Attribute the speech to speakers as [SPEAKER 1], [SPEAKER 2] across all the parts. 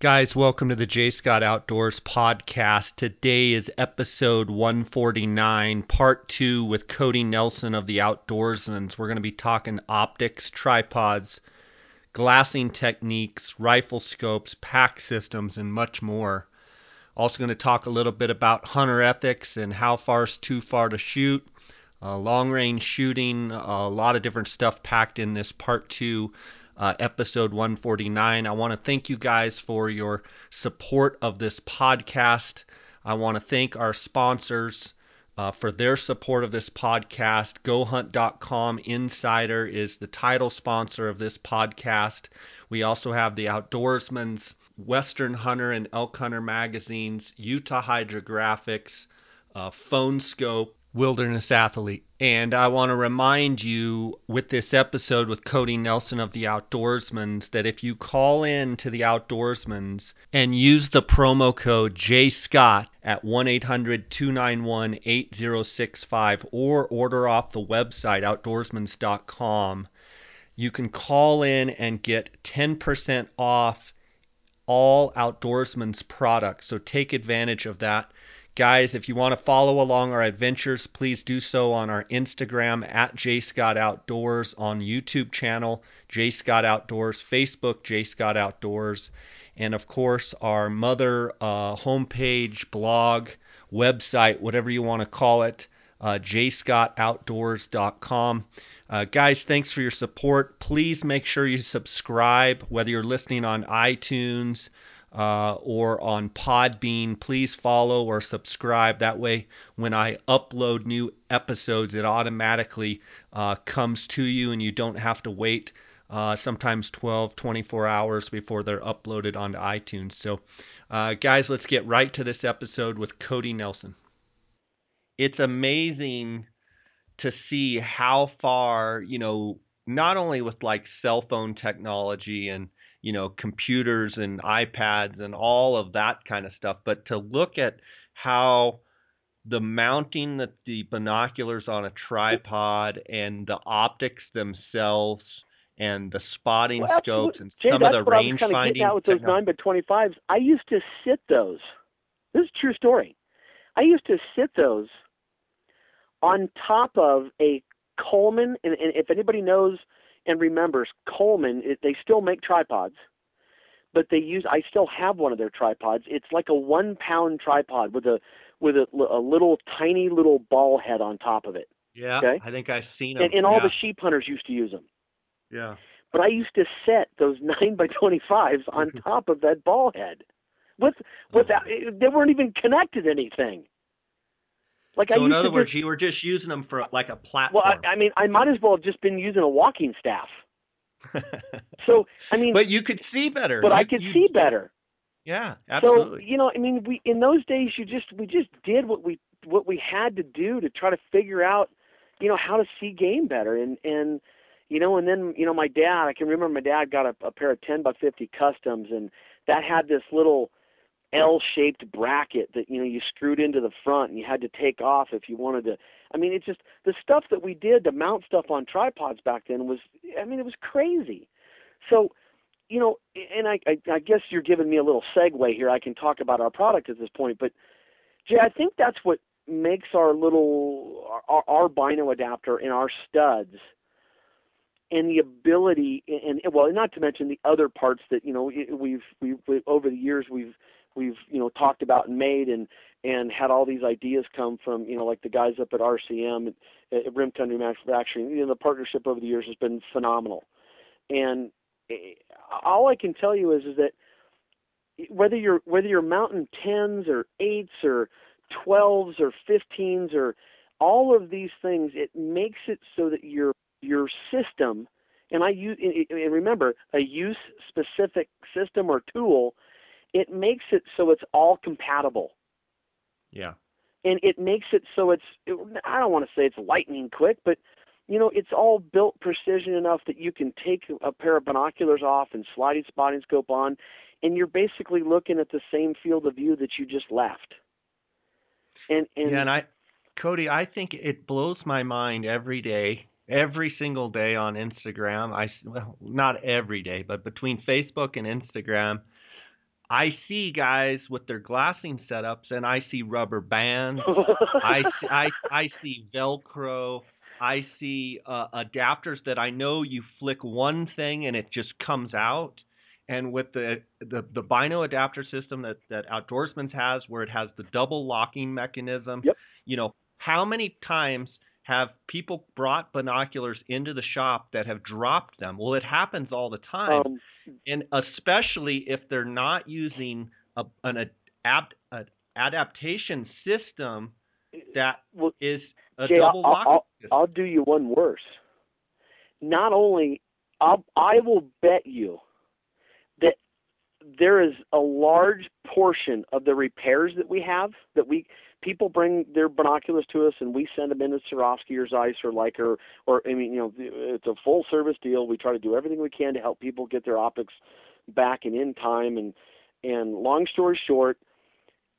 [SPEAKER 1] Guys, welcome to the J. Scott Outdoors podcast. Today is episode 149, part two with Cody Nelson of the Outdoorsmans. We're going to be talking optics, tripods, glassing techniques, rifle scopes, pack systems, and much more. Also, going to talk a little bit about hunter ethics and how far is too far to shoot, uh, long range shooting, a lot of different stuff packed in this part two uh, episode 149. I want to thank you guys for your support of this podcast. I want to thank our sponsors uh, for their support of this podcast. GoHunt.com Insider is the title sponsor of this podcast. We also have the Outdoorsman's Western Hunter and Elk Hunter magazines, Utah Hydrographics, uh, Phone Skope, Wilderness Athlete. And I want to remind you with this episode with Cody Nelson of the Outdoorsmans that if you call in to the Outdoorsmans and use the promo code JScott at 1 800 291 8065 or order off the website outdoorsmans.com, you can call in and get 10% off all Outdoorsman's products. So take advantage of that. Guys, if you want to follow along our adventures, please do so on our Instagram at J Scott Outdoors, on YouTube channel J Scott Outdoors, Facebook J Scott Outdoors, and of course our mother uh, homepage, blog, website, whatever you want to call it, uh, jscottoutdoors.com. Uh, guys, thanks for your support. Please make sure you subscribe, whether you're listening on iTunes uh, or on Podbean. Please follow or subscribe. That way, when I upload new episodes, it automatically uh, comes to you and you don't have to wait uh, sometimes 12, 24 hours before they're uploaded onto iTunes. So, uh, guys, let's get right to this episode with Cody Nelson. It's amazing to see how far, you know, not only with like cell phone technology and you know computers and iPads and all of that kind of stuff, but to look at how the mounting that the binoculars on a tripod and the optics themselves and the spotting well, scopes and
[SPEAKER 2] Jay,
[SPEAKER 1] some of the range finding.
[SPEAKER 2] Out with those nine by twenty fives, I used to sit those. This is a true story. I used to sit those on top of a Coleman, and, and if anybody knows and remembers Coleman, it, they still make tripods, but they use. I still have one of their tripods. It's like a one pound tripod with a with a, a little tiny little ball head on top of it.
[SPEAKER 1] Yeah, okay? I think I've seen them.
[SPEAKER 2] And, and all the sheep hunters used to use them.
[SPEAKER 1] Yeah.
[SPEAKER 2] But I used to set those nine by twenty fives on top of that ball head, with without oh. they weren't even connected to anything. Like
[SPEAKER 1] so
[SPEAKER 2] I
[SPEAKER 1] in other words,
[SPEAKER 2] just,
[SPEAKER 1] you were just using them for like a platform.
[SPEAKER 2] Well, I, I mean, I might as well have just been using a walking staff. so I mean,
[SPEAKER 1] but you could see better.
[SPEAKER 2] But
[SPEAKER 1] you,
[SPEAKER 2] I could
[SPEAKER 1] you,
[SPEAKER 2] see better.
[SPEAKER 1] Yeah, absolutely.
[SPEAKER 2] So you know, I mean, we in those days, you just we just did what we what we had to do to try to figure out, you know, how to see game better, and and you know, and then you know, my dad, I can remember my dad got a, a pair of ten by fifty customs, and that had this little L-shaped bracket that you know you screwed into the front and you had to take off if you wanted to. I mean, it's just the stuff that we did to mount stuff on tripods back then was. I mean, it was crazy. So, you know, and I, I, I guess you're giving me a little segue here. I can talk about our product at this point, but Jay, I think that's what makes our little our, our bino adapter and our studs and the ability and well not to mention the other parts that you know we've we've, we've over the years we've we've you know talked about and made and and had all these ideas come from you know like the guys up at RCM at, at Rim Country Manufacturing. You know the partnership over the years has been phenomenal, and eh, all I can tell you is is that whether you're whether you're tens or eights or twelves or fifteens or all of these things, it makes it so that your your system and I use and remember a use specific system or tool it makes it so it's all compatible.
[SPEAKER 1] Yeah.
[SPEAKER 2] And it makes it so it's I don't want to say it's lightning quick, but you know, it's all built precision enough that you can take a pair of binoculars off and sliding spotting scope on and you're basically looking at the same field of view that you just left. And and
[SPEAKER 1] Yeah, and I Cody, I think it blows my mind every day every single day on Instagram. I well, not every day, but between Facebook and Instagram,
[SPEAKER 3] I see guys with their glassing setups, and I see rubber bands. I, I I see Velcro. I see uh, adapters that I know you flick one thing and it just comes out. And with the, the the Bino adapter system that that Outdoorsman's has, where it has the double locking mechanism,
[SPEAKER 2] yep.
[SPEAKER 3] you know, how many times have people brought binoculars into the shop that have dropped them? Well, it happens all the time,
[SPEAKER 2] Um,
[SPEAKER 3] and especially if they're not using a, an adapt, an adaptation system that
[SPEAKER 2] well,
[SPEAKER 3] is a
[SPEAKER 2] Jay,
[SPEAKER 3] double
[SPEAKER 2] I'll, I'll. I'll do you one worse. Not only, I'll, I will bet you that there is a large portion of the repairs that we have that we people bring their binoculars to us and we send them into Swarovski or Zeiss or Leica or, or I mean you know it's a full service deal. We try to do everything we can to help people get their optics back and in time and and long story short,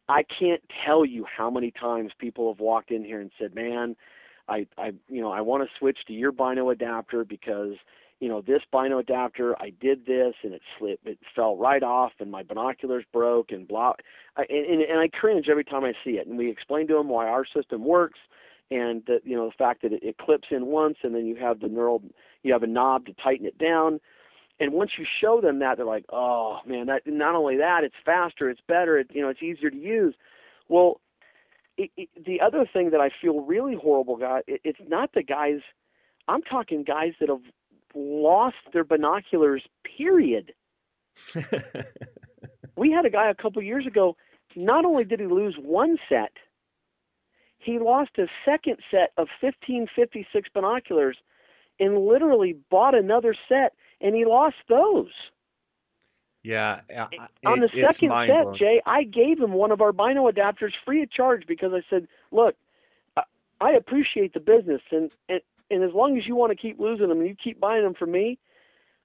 [SPEAKER 2] I can't tell you how many times people have walked in here and said, "Man, I, I, you know, I want to switch to your Bino adapter because, you know, this Bino adapter, I did this and it slipped, it fell right off, and my binoculars broke, and blah." I, and, and I cringe every time I see it. And we explain to them why our system works, and that you know the fact that it, it clips in once, and then you have the neural, you have a knob to tighten it down and once you show them that they're like oh man that not only that it's faster it's better it, you know it's easier to use well it, it, the other thing that i feel really horrible guy it, it's not the guys i'm talking guys that have lost their binoculars period we had a guy a couple years ago not only did he lose one set he lost a second set of 1556 binoculars and literally bought another set and he lost those.
[SPEAKER 3] Yeah.
[SPEAKER 2] On
[SPEAKER 3] it,
[SPEAKER 2] the second set, Jay, I gave him one of our Bino adapters free of charge because I said, "Look, I appreciate the business, and and, and as long as you want to keep losing them and you keep buying them from me,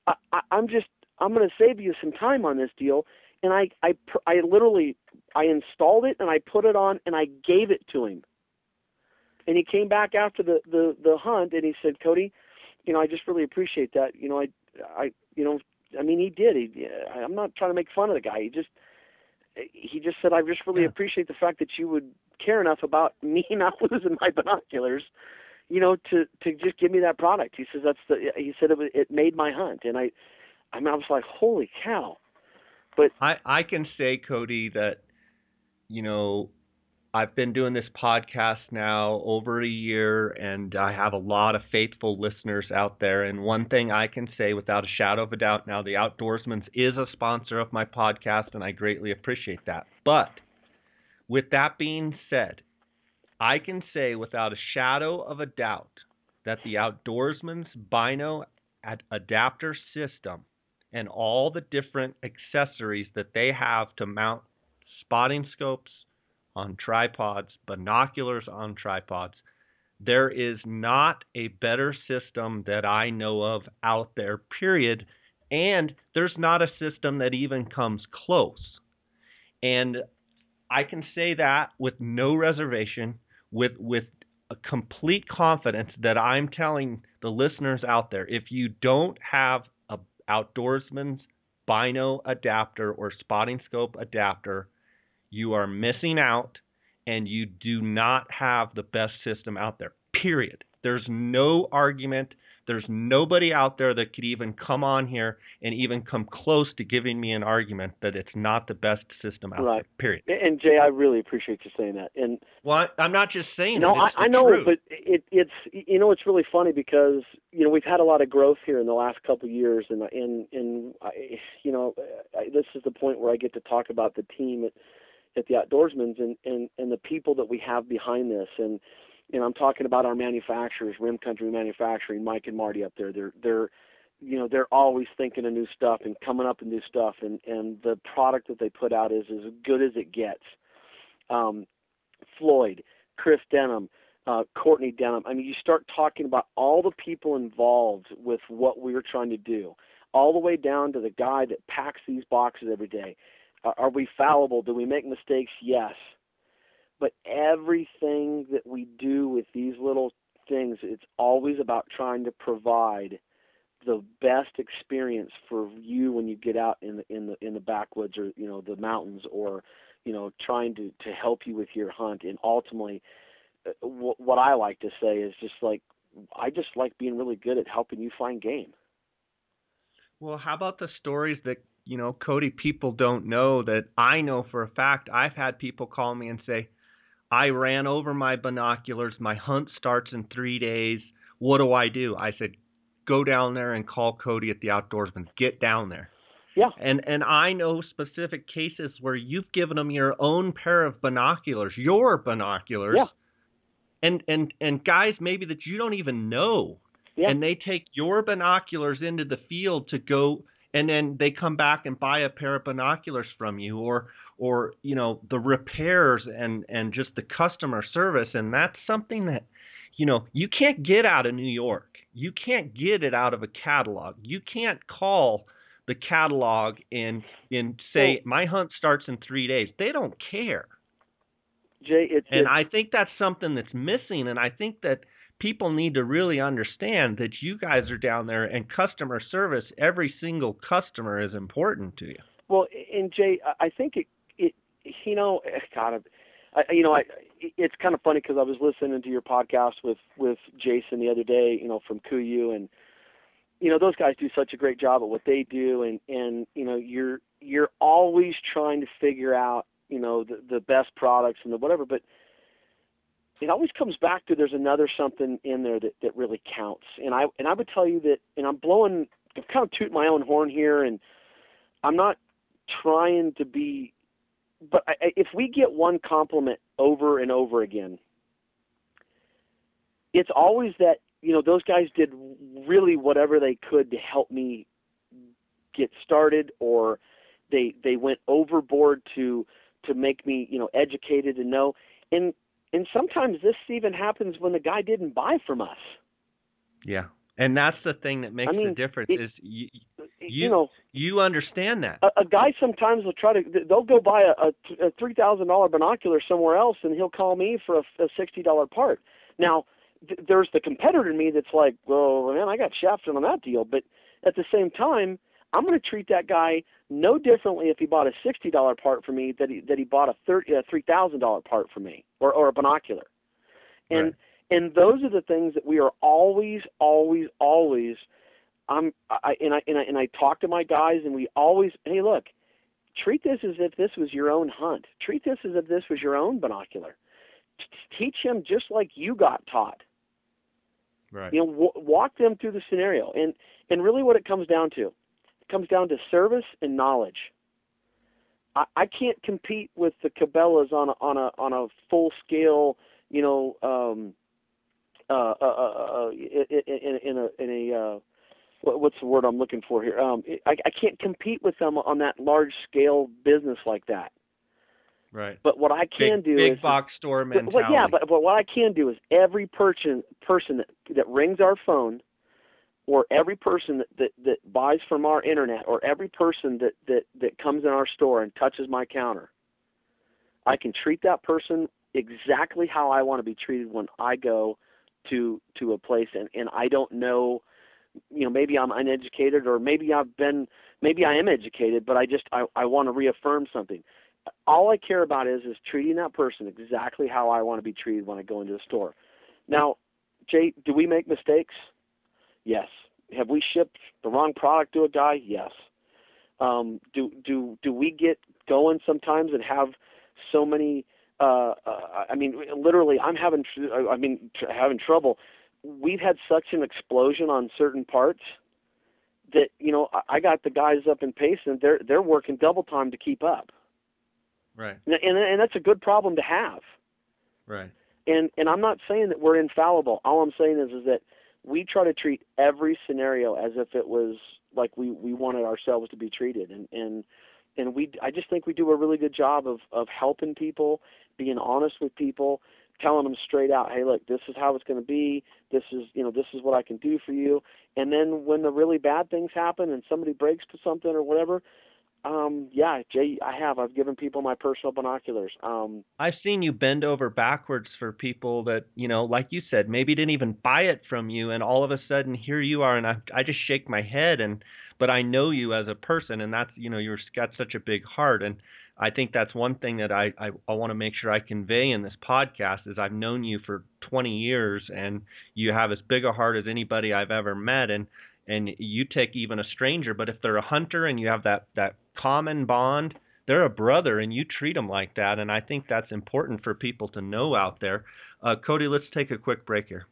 [SPEAKER 2] I, I, I'm just I'm going to save you some time on this deal." And I I I literally I installed it and I put it on and I gave it to him. And he came back after the the the hunt and he said, "Cody, you know, I just really appreciate that. You know, I I, you know, I mean, he did. He, I'm not trying to make fun of the guy. He just, he just said, I just really
[SPEAKER 3] Yeah.
[SPEAKER 2] appreciate the fact that you would care enough about me not losing my binoculars, you know, to to just give me that product. He says that's the. He said it it made my hunt, and I, I mean, I was like, holy cow. But
[SPEAKER 3] I I can say, Cody, that you know I've been doing this podcast now over a year, and I have a lot of faithful listeners out there. And one thing I can say without a shadow of a doubt now, the Outdoorsman's is a sponsor of my podcast, and I greatly appreciate that. But with that being said, I can say without a shadow of a doubt that the Outdoorsman's Bino ad- adapter system and all the different accessories that they have to mount spotting scopes on tripods, binoculars on tripods. There is not a better system that I know of out there, period. And there's not a system that even comes close. And I can say that with no reservation, with, with a complete confidence that I'm telling the listeners out there if you don't have a outdoorsman's bino adapter or spotting scope adapter, you are missing out and you do not have the best system out there. Period. There's no argument. There's nobody out there that could even come on here and even come close to giving me an argument that it's not the best system out
[SPEAKER 2] Right.
[SPEAKER 3] there. Period.
[SPEAKER 2] and Jay, I really appreciate you saying that. And
[SPEAKER 3] Well, I'm not just saying
[SPEAKER 2] no. I, I know,
[SPEAKER 3] truth.
[SPEAKER 2] but it, it's you know it's really funny because you know we've had a lot of growth here in the last couple of years, and and and I, you know I, this is the point where I get to talk about the team at at the Outdoorsman's and and and the people that we have behind this, and and I'm talking about our manufacturers, Rim Country Manufacturing, Mike and Marty up there. They're they're you know they're always thinking of new stuff and coming up with new stuff, and and the product that they put out is as good as it gets. Um, Floyd, Chris Denham, uh, Courtney Denham. I mean, you start talking about all the people involved with what we're trying to do, all the way down to the guy that packs these boxes every day. Are, are we fallible? Do we make mistakes? Yes. But everything that we do with these little things, it's always about trying to provide the best experience for you when you get out in the in the in the backwoods or you know the mountains or you know trying to to help you with your hunt and ultimately uh, what I like to say is just like I just like being really good at helping you find game.
[SPEAKER 3] Well, how about the stories that you know, Cody, people don't know that I know for a fact. I've had people call me and say, "I ran over my binoculars. My hunt starts in three days. What do I do?" I said, "Go down there and call Cody at the Outdoorsman. Get down there."
[SPEAKER 2] Yeah.
[SPEAKER 3] And and I know specific cases where you've given them your own pair of binoculars, your binoculars.
[SPEAKER 2] Yeah.
[SPEAKER 3] And and and guys maybe that you don't even know.
[SPEAKER 2] Yeah.
[SPEAKER 3] And they take your binoculars into the field to go and then they come back and buy a pair of binoculars from you or or you know the repairs and and just the customer service and that's something that you know you can't get out of New York. You can't get it out of a catalog. You can't call the catalog and and say my hunt starts in 3 days. They don't care.
[SPEAKER 2] Jay, it's
[SPEAKER 3] and
[SPEAKER 2] it's,
[SPEAKER 3] I think that's something that's missing and I think that people need to really understand that you guys are down there and customer service, every single customer is important to you.
[SPEAKER 2] Well, and Jay, I think it you know, eh, God, I, you know, I, it's kind of funny because I was listening to your podcast with with Jason the other day, you know, from KUIU, and you know, those guys do such a great job at what they do, and and you know, you're you're always trying to figure out, you know, the the best products and the whatever, but it always comes back to there's another something in there that that really counts. And I and I would tell you that, and I'm blowing, I'm kind of tooting my own horn here, and I'm not trying to be, but I, if we get one compliment over and over again, it's always that you know those guys did really whatever they could to help me get started, or they they went overboard to to make me you know educated and know and and sometimes this even happens when the guy didn't buy from us.
[SPEAKER 3] Yeah. And that's the thing that makes
[SPEAKER 2] I mean,
[SPEAKER 3] the difference
[SPEAKER 2] it,
[SPEAKER 3] is you, you,
[SPEAKER 2] you know
[SPEAKER 3] you understand that
[SPEAKER 2] a, a guy sometimes will try to they'll go buy a, a, a three thousand dollar binocular somewhere else and he'll call me for a, a sixty dollar part. Now th- there's the competitor in me that's like, well man, I got shafted on that deal, but at the same time, I'm going to treat that guy no differently if he bought a sixty dollar part for me that he that he bought a thirty a three thousand dollar part for me or or a binocular, and
[SPEAKER 3] right.
[SPEAKER 2] And those are the things that we are always always always. I'm I and I and I and I talk to my guys and we always hey look, treat this as if this was your own hunt. Treat this as if this was your own binocular. Teach him just like you got taught.
[SPEAKER 3] Right.
[SPEAKER 2] You know, w- walk them through the scenario, and and really what it comes down to it comes down to service and knowledge. I, I can't compete with the Cabela's on a, on a on a full scale, you know, um, uh, uh, uh, uh in, in a in a uh, what's the word I'm looking for here? Um, I, I can't compete with them on that large scale business like that.
[SPEAKER 3] Right.
[SPEAKER 2] But what I can
[SPEAKER 3] big,
[SPEAKER 2] do
[SPEAKER 3] big
[SPEAKER 2] is
[SPEAKER 3] box store mentality.
[SPEAKER 2] But, yeah, but but what I can do is every person person that that rings our phone or every person that, that, that buys from our internet or every person that, that, that comes in our store and touches my counter, I can treat that person exactly how I want to be treated when I go to to a place and, and I don't know you know maybe I'm uneducated or maybe I've been maybe I am educated but I just I, I want to reaffirm something. All I care about is is treating that person exactly how I want to be treated when I go into a store. Now, Jay, do we make mistakes? Yes. Have we shipped the wrong product to a guy? Yes. Um, do do do we get going sometimes and have so many? Uh, uh, I mean, literally, I'm having. tr- I mean, tr- having trouble. We've had such an explosion on certain parts that you know I got the guys up in Payson and they're they're working double time to keep up.
[SPEAKER 3] Right.
[SPEAKER 2] And and, and that's a good problem to have.
[SPEAKER 3] Right.
[SPEAKER 2] And and I'm not saying that we're infallible. All I'm saying is is that we try to treat every scenario as if it was like we we wanted ourselves to be treated and and and we I just think we do a really good job of of helping people, being honest with people, telling them straight out, hey, look, this is how it's going to be. This is you know this is what I can do for you. And then when the really bad things happen and somebody breaks to something or whatever, Um, yeah, Jay, I have. I've given people my personal binoculars. Um,
[SPEAKER 1] I've seen you bend over backwards for people that you know, like you said, maybe didn't even buy it from you, and all of a sudden here you are, and I, I just shake my head, and but I know you as a person, and that's you know, you've got such a big heart, and I think that's one thing that I, I, I want to make sure I convey in this podcast is I've known you for 20 years, and you have as big a heart as anybody I've ever met, and and you take even a stranger, but if they're a hunter and you have that that common bond, they're a brother, and you treat them like that. And I think that's important for people to know out there. Uh, Cody, let's take a quick break here.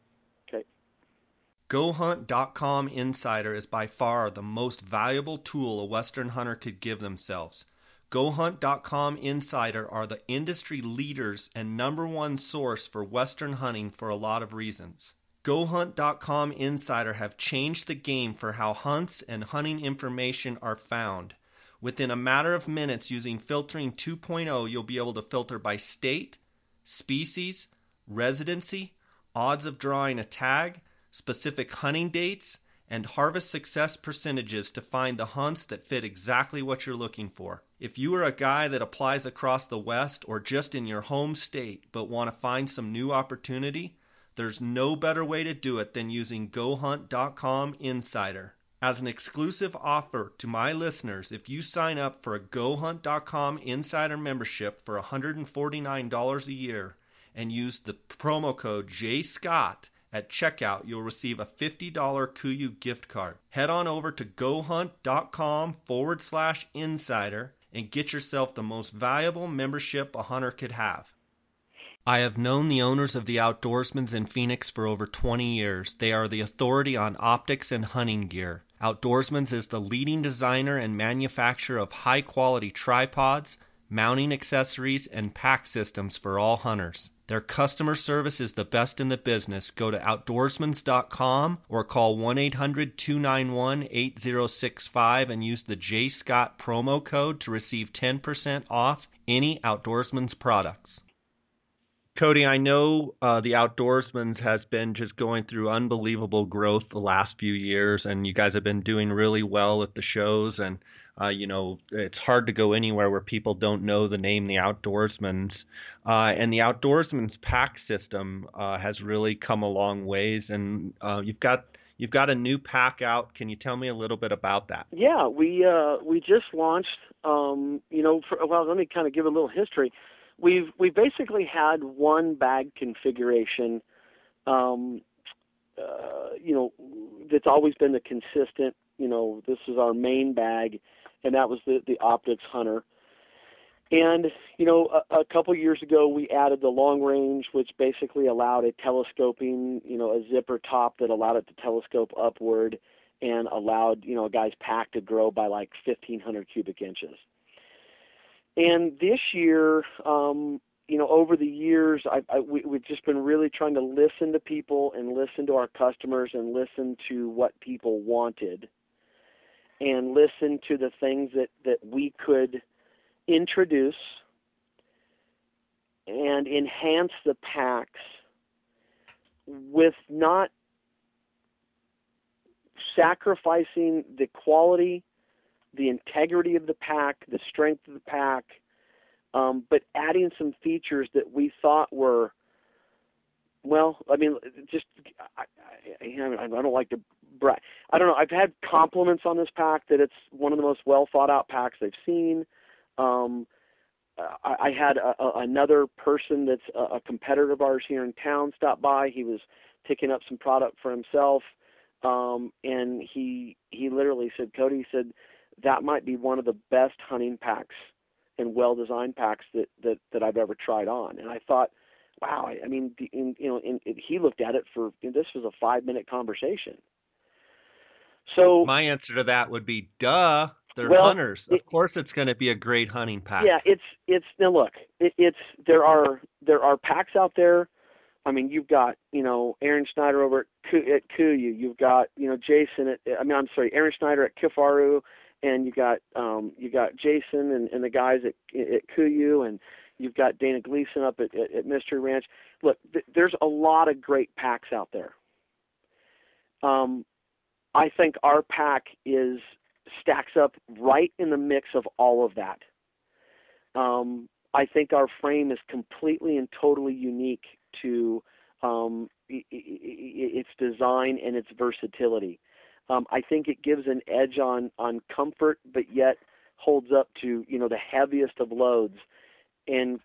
[SPEAKER 1] GoHunt.com Insider is by far the most valuable tool a Western hunter could give themselves. GoHunt.com Insider are the industry leaders and number one source for Western hunting for a lot of reasons. GoHunt.com Insider have changed the game for how hunts and hunting information are found. Within a matter of minutes using filtering 2.0, you'll be able to filter by state, species, residency, odds of drawing a tag, specific hunting dates, and harvest success percentages to find the hunts that fit exactly what you're looking for. If you are a guy that applies across the West or just in your home state but want to find some new opportunity, there's no better way to do it than using GoHunt.com Insider. As an exclusive offer to my listeners, if you sign up for a GoHunt.com Insider membership for $149 a year and use the promo code JScott at checkout, you'll receive a $50 KUIU gift card. Head on over to GoHunt.com forward slash insider and get yourself the most valuable membership a hunter could have. I have known the owners of the Outdoorsmans in Phoenix for over 20 years. They are the authority on optics and hunting gear. Outdoorsmans is the leading designer and manufacturer of high quality tripods, mounting accessories, and pack systems for all hunters. Their customer service is the best in the business. Go to outdoorsmans.com or call 1 800 291 8065 and use the J Scott promo code to receive 10% off any Outdoorsmans products. Cody, I know uh, the Outdoorsman's has been just going through unbelievable growth the last few years, and you guys have been doing really well at the shows. And uh, you know, it's hard to go anywhere where people don't know the name the Outdoorsman's. Uh, and the Outdoorsman's pack system uh, has really come a long ways, and uh, you've got you've got a new pack out. Can you tell me a little bit about that?
[SPEAKER 2] Yeah, we uh, we just launched. Um, you know, for, well, let me kind of give a little history we've we basically had one bag configuration um, uh, you know that's always been the consistent you know this is our main bag and that was the the optics hunter. And you know a, a couple years ago we added the long range which basically allowed a telescoping you know a zipper top that allowed it to telescope upward and allowed you know a guy's pack to grow by like 1500 cubic inches and this year, um, you know, over the years, I, I, we, we've just been really trying to listen to people and listen to our customers and listen to what people wanted, and listen to the things that that we could introduce and enhance the packs with not sacrificing the quality the integrity of the pack, the strength of the pack, um, but adding some features that we thought were, well, I mean, just I, I, I don't like to brag. I don't know. I've had compliments on this pack that it's one of the most well thought out packs they've seen. Um, I, I had a, a, another person that's a, a competitor of ours here in town stop by. He was picking up some product for himself, um, and he he literally said, "Cody," he said, that might be one of the best hunting packs and well designed packs that, that that I've ever tried on. And I thought, wow, I, I mean, in, you know, in, in, he looked at it for this was a five minute conversation. So
[SPEAKER 1] my answer to that would be, duh. They're well, hunters. Of it, course, it's going to be a great hunting pack.
[SPEAKER 2] Yeah, it's it's now look, it, it's there are there are packs out there. I mean, you've got you know Aaron Snyder over at, at KUIU. You've got you know Jason at I mean I'm sorry Aaron Snyder at Kifaru and you got um, you got Jason and, and the guys at at KUIU, and you've got Dana Gleason up at, at, at Mystery Ranch. Look, th- there's a lot of great packs out there. Um, I think our pack is stacks up right in the mix of all of that. Um, I think our frame is completely and totally unique to um, its design and its versatility. Um, I think it gives an edge on on comfort, but yet holds up to you know the heaviest of loads, and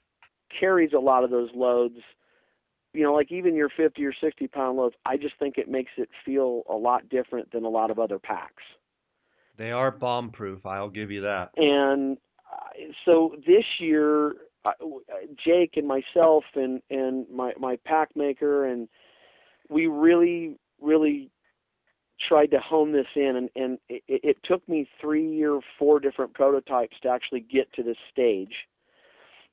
[SPEAKER 2] carries a lot of those loads. You know, like even your 50 or 60 pound loads, I just think it makes it feel a lot different than a lot of other packs.
[SPEAKER 3] They are bomb proof. I'll give you that.
[SPEAKER 2] And uh, so this year, uh, Jake and myself and and my my pack maker and we really really tried to hone this in and and it, it took me three or four different prototypes to actually get to this stage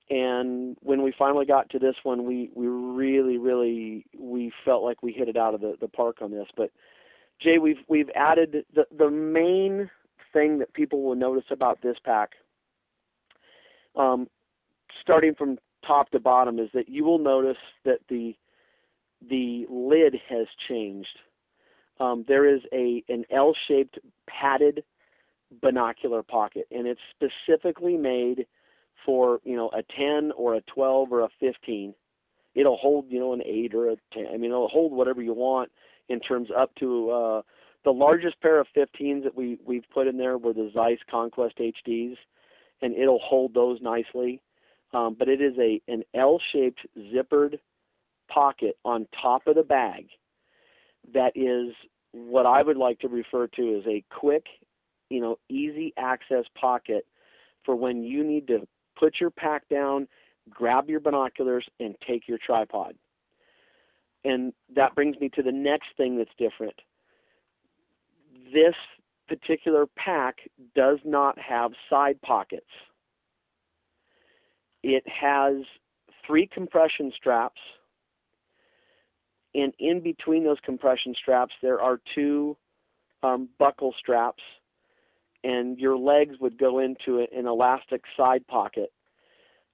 [SPEAKER 2] and when we finally got to this one we we really really we felt like we hit it out of the the park on this but jay we've we've added the the main thing that people will notice about this pack um starting from top to bottom is that you will notice that the the lid has changed. Um, there is a an L-shaped padded binocular pocket, and it's specifically made for you know a 10 or a 12 or a 15. It'll hold you know an 8 or a 10. I mean, it'll hold whatever you want in terms up to uh, the largest pair of 15s that we we've put in there were the Zeiss Conquest HDs, and it'll hold those nicely. Um, but it is a an L-shaped zippered pocket on top of the bag that is what I would like to refer to as a quick, you know, easy access pocket for when you need to put your pack down, grab your binoculars, and take your tripod. And that brings me to the next thing that's different. This particular pack does not have side pockets. It has three compression straps and in between those compression straps there are two um, buckle straps and your legs would go into an elastic side pocket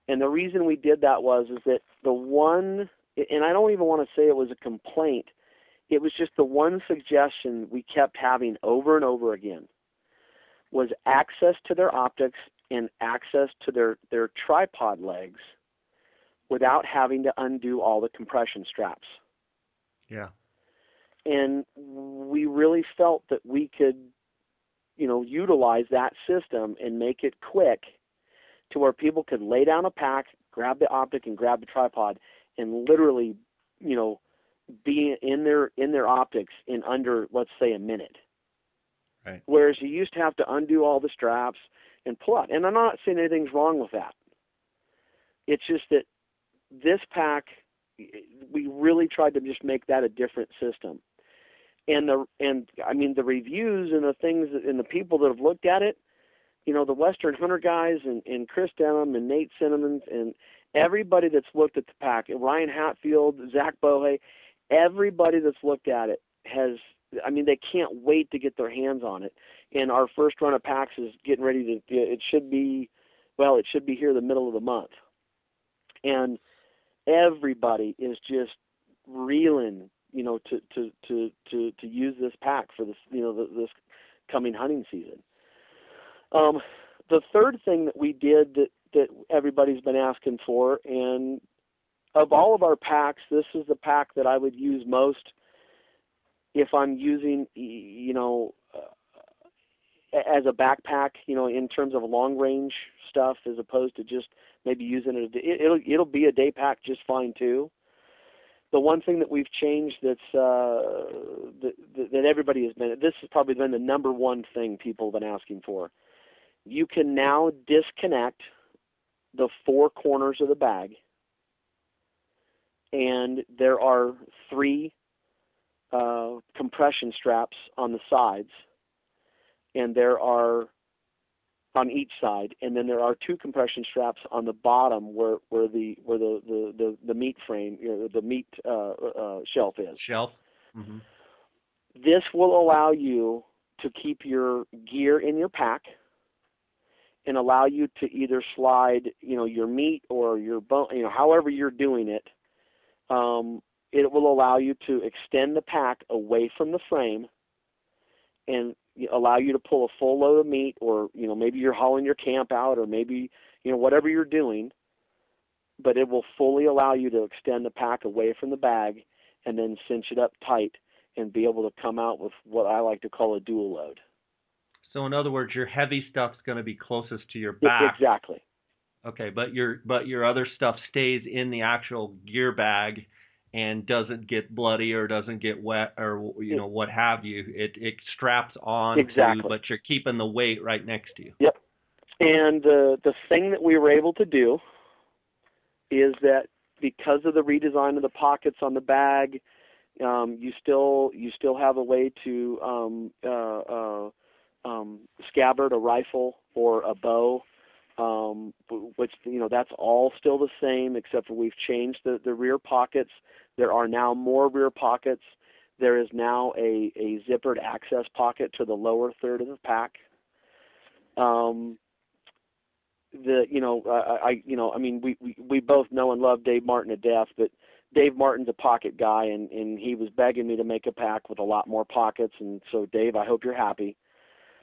[SPEAKER 2] and the reason we did that was is that the one and i don't even want to say it was a complaint it was just the one suggestion we kept having over and over again was access to their optics and access to their, their tripod legs without having to undo all the compression straps.
[SPEAKER 3] Yeah.
[SPEAKER 2] And we really felt that we could, you know, utilize that system and make it quick to where people could lay down a pack, grab the optic and grab the tripod and literally, you know, be in their in their optics in under let's say a minute.
[SPEAKER 3] Right.
[SPEAKER 2] Whereas you used to have to undo all the straps and pull out. And I'm not saying anything's wrong with that. It's just that this pack we really tried to just make that a different system. And the and I mean the reviews and the things that, and the people that have looked at it, you know, the Western Hunter guys and, and Chris Denham and Nate Simmons and everybody that's looked at the pack, Ryan Hatfield, Zach Bohe, everybody that's looked at it has I mean they can't wait to get their hands on it. And our first run of packs is getting ready to it should be well, it should be here the middle of the month. And everybody is just reeling, you know, to to to to to use this pack for this, you know, this coming hunting season. Um, the third thing that we did that that everybody's been asking for, and of all of our packs, this is the pack that I would use most if I'm using, you know, as a backpack, you know, in terms of long range stuff, as opposed to just maybe using it. It'll it'll be a day pack just fine too. The one thing that we've changed that's uh, that, that everybody has been this has probably been the number one thing people have been asking for. You can now disconnect the four corners of the bag, and there are three uh, compression straps on the sides, and there are on each side, and then there are two compression straps on the bottom where where the where the the the, the meat frame, you know, the meat uh, uh, shelf is.
[SPEAKER 3] Shelf. Mm-hmm.
[SPEAKER 2] This will allow you to keep your gear in your pack and allow you to either slide, you know, your meat or your bone, you know, however you're doing it. Um, it will allow you to extend the pack away from the frame and allow you to pull a full load of meat, or you know maybe you're hauling your camp out, or maybe you know whatever you're doing. But it will fully allow you to extend the pack away from the bag, and then cinch it up tight, and be able to come out with what I like to call a dual load.
[SPEAKER 1] So in other words, your heavy stuff's going to be closest to your back.
[SPEAKER 2] Exactly.
[SPEAKER 1] Okay, but your but your other stuff stays in the actual gear bag and doesn't get bloody or doesn't get wet or you know what have you. It it straps on
[SPEAKER 2] exactly.
[SPEAKER 1] to, but you're keeping the weight right next to you.
[SPEAKER 2] Yep. And uh, the thing that we were able to do is that because of the redesign of the pockets on the bag, um, you still you still have a way to um, uh, uh, um, scabbard a rifle or a bow um, which you know that's all still the same except for we've changed the, the rear pockets. There are now more rear pockets. There is now a, a zippered access pocket to the lower third of the pack. Um, the you know I, I you know I mean we, we we both know and love Dave Martin to death, but Dave Martin's a pocket guy, and and he was begging me to make a pack with a lot more pockets, and so Dave, I hope you're happy.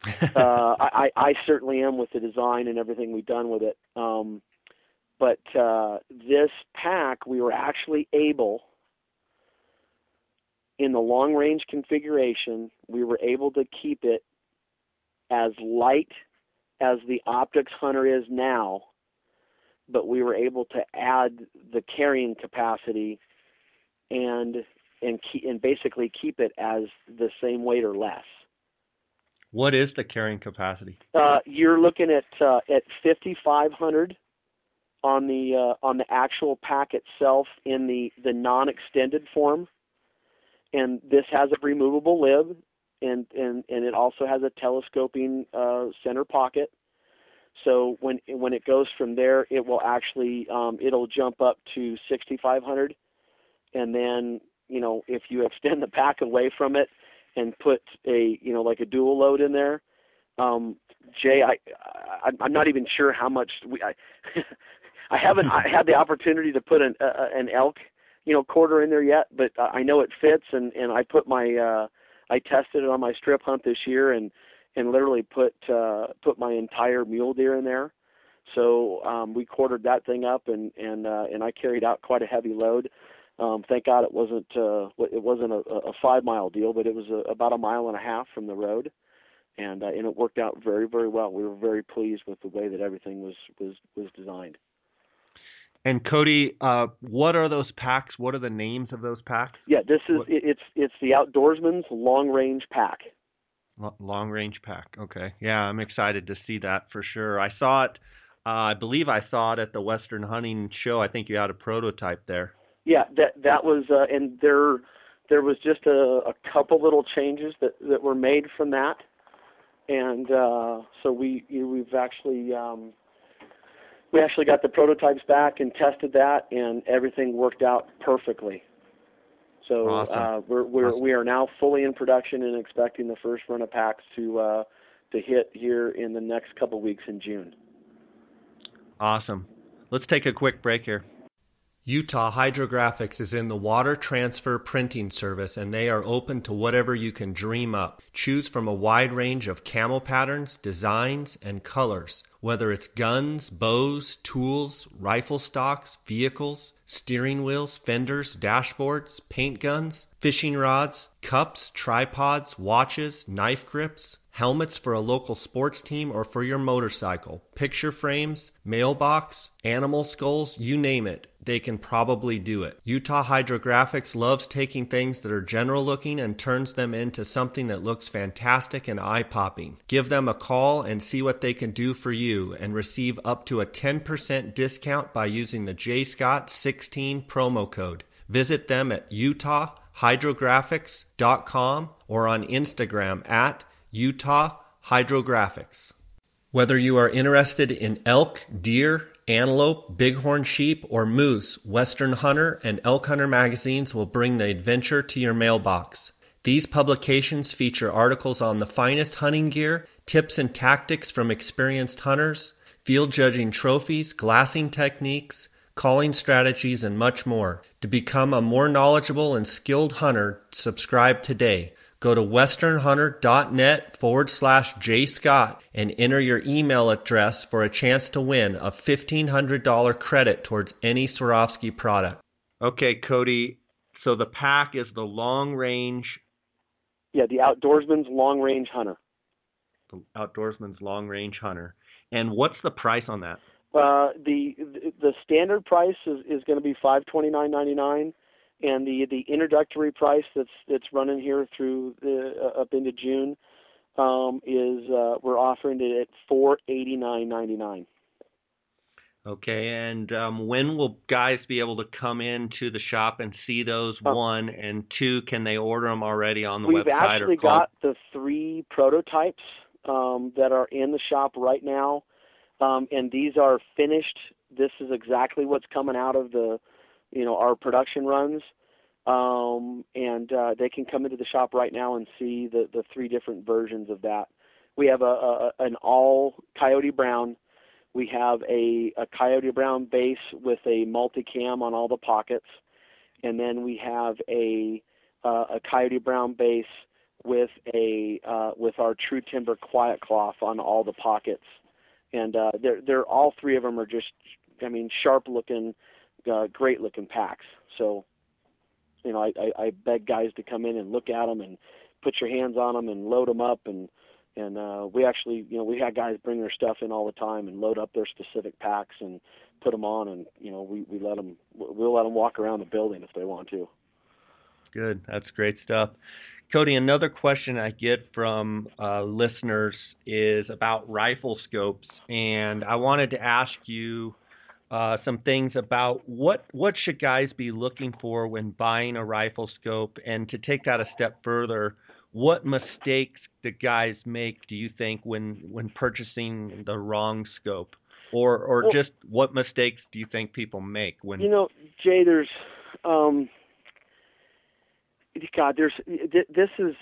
[SPEAKER 2] uh, I, I certainly am with the design and everything we've done with it. Um, but uh, this pack, we were actually able, in the long range configuration, we were able to keep it as light as the Optics Hunter is now, but we were able to add the carrying capacity and and keep, and basically keep it as the same weight or less.
[SPEAKER 1] What is the carrying capacity?
[SPEAKER 2] Uh, you're looking at uh, at 5,500 on the uh, on the actual pack itself in the the non-extended form, and this has a removable lid, and and and it also has a telescoping uh, center pocket. So when when it goes from there, it will actually um, it'll jump up to 6,500, and then you know if you extend the pack away from it, and put a you know like a dual load in there. Um, Jay, I, I I'm not even sure how much we I I haven't I had the opportunity to put an uh, an elk you know quarter in there yet, but I know it fits and and I put my uh I tested it on my strip hunt this year and and literally put uh put my entire mule deer in there. So um we quartered that thing up and and uh and I carried out quite a heavy load. Um, thank God it wasn't uh, it wasn't a, a five mile deal, but it was a, about a mile and a half from the road, and uh, and it worked out very very well. We were very pleased with the way that everything was was was designed.
[SPEAKER 1] And Cody, uh, what are those packs? What are the names of those packs?
[SPEAKER 2] Yeah, this is what? it's it's the Outdoorsman's Long Range Pack.
[SPEAKER 1] Long Range Pack. Okay, yeah, I'm excited to see that for sure. I saw it. Uh, I believe I saw it at the Western Hunting Show. I think you had a prototype there
[SPEAKER 2] yeah, that that was, uh, and there there was just a, a couple little changes that that were made from that, and uh, so we we've actually um, we actually got the prototypes back and tested that, and everything worked out perfectly. So
[SPEAKER 1] awesome.
[SPEAKER 2] uh, we're we're awesome. we are now fully in production and expecting the first run of packs to uh, to hit here in the next couple weeks in June.
[SPEAKER 1] Awesome. Let's take a quick break here. Utah Hydrographics is in the water transfer printing service and they are open to whatever you can dream up. Choose from a wide range of camo patterns, designs, and colors. Whether it's guns, bows, tools, rifle stocks, vehicles, steering wheels, fenders, dashboards, paint guns, fishing rods, cups, tripods, watches, knife grips, helmets for a local sports team or for your motorcycle, picture frames, mailbox, animal skulls, you name it, they can probably do it. Utah Hydrographics loves taking things that are general looking and turns them into something that looks fantastic and eye popping. Give them a call and see what they can do for you and receive up to a 10% discount by using the JScott16 promo code. Visit them at utahhydrographics.com or on Instagram at utahhydrographics. Whether you are interested in elk, deer, antelope, bighorn sheep, or moose, Western Hunter and Elk Hunter magazines will bring the adventure to your mailbox. These publications feature articles on the finest hunting gear, tips and tactics from experienced hunters, field judging trophies, glassing techniques, calling strategies, and much more. To become a more knowledgeable and skilled hunter, subscribe today.
[SPEAKER 3] Go to westernhunter.net forward slash jscott and enter your email address for a chance to win a $1,500 credit towards any Swarovski product. Okay, Cody. So the pack is the long range.
[SPEAKER 2] Yeah, the Outdoorsman's Long Range Hunter.
[SPEAKER 3] The Outdoorsman's Long Range Hunter. And what's the price on that?
[SPEAKER 2] Uh, the the standard price is, is going to be five twenty nine ninety nine and the the introductory price that's that's running here through the uh, up into June um, is uh, we're offering it at four eighty nine ninety nine.
[SPEAKER 3] Okay, and um, when will guys be able to come into the shop and see those? Uh, one and two, can they order them already on the
[SPEAKER 2] we've
[SPEAKER 3] website?
[SPEAKER 2] We've actually got the three prototypes um, that are in the shop right now, um, and these are finished. This is exactly what's coming out of the you know our production runs. Um, and uh, they can come into the shop right now and see the the three different versions of that. We have a, a an all coyote brown. We have a, a coyote brown base with a multicam on all the pockets. And then we have a uh, a coyote brown base with a uh, with our true timber quiet cloth on all the pockets and uh, they're they're all three of them are just I mean sharp looking uh, great looking packs. So, you know, I, I, I beg guys to come in and look at them and put your hands on them and load them up and and uh, we actually, you know, we had guys bring their stuff in all the time and load up their specific packs and put them on, and you know, we we let them we'll let them walk around the building if they want to.
[SPEAKER 3] Good, that's great stuff. Cody, another question I get from uh, listeners is about rifle scopes, and I wanted to ask you uh, some things about what what should guys be looking for when buying a rifle scope, and to take that a step further, what mistakes do guys make? Do you think when when purchasing the wrong scope, or or well, just what mistakes do you think people make when?
[SPEAKER 2] You know, Jay, there's. Um, God, there's this is,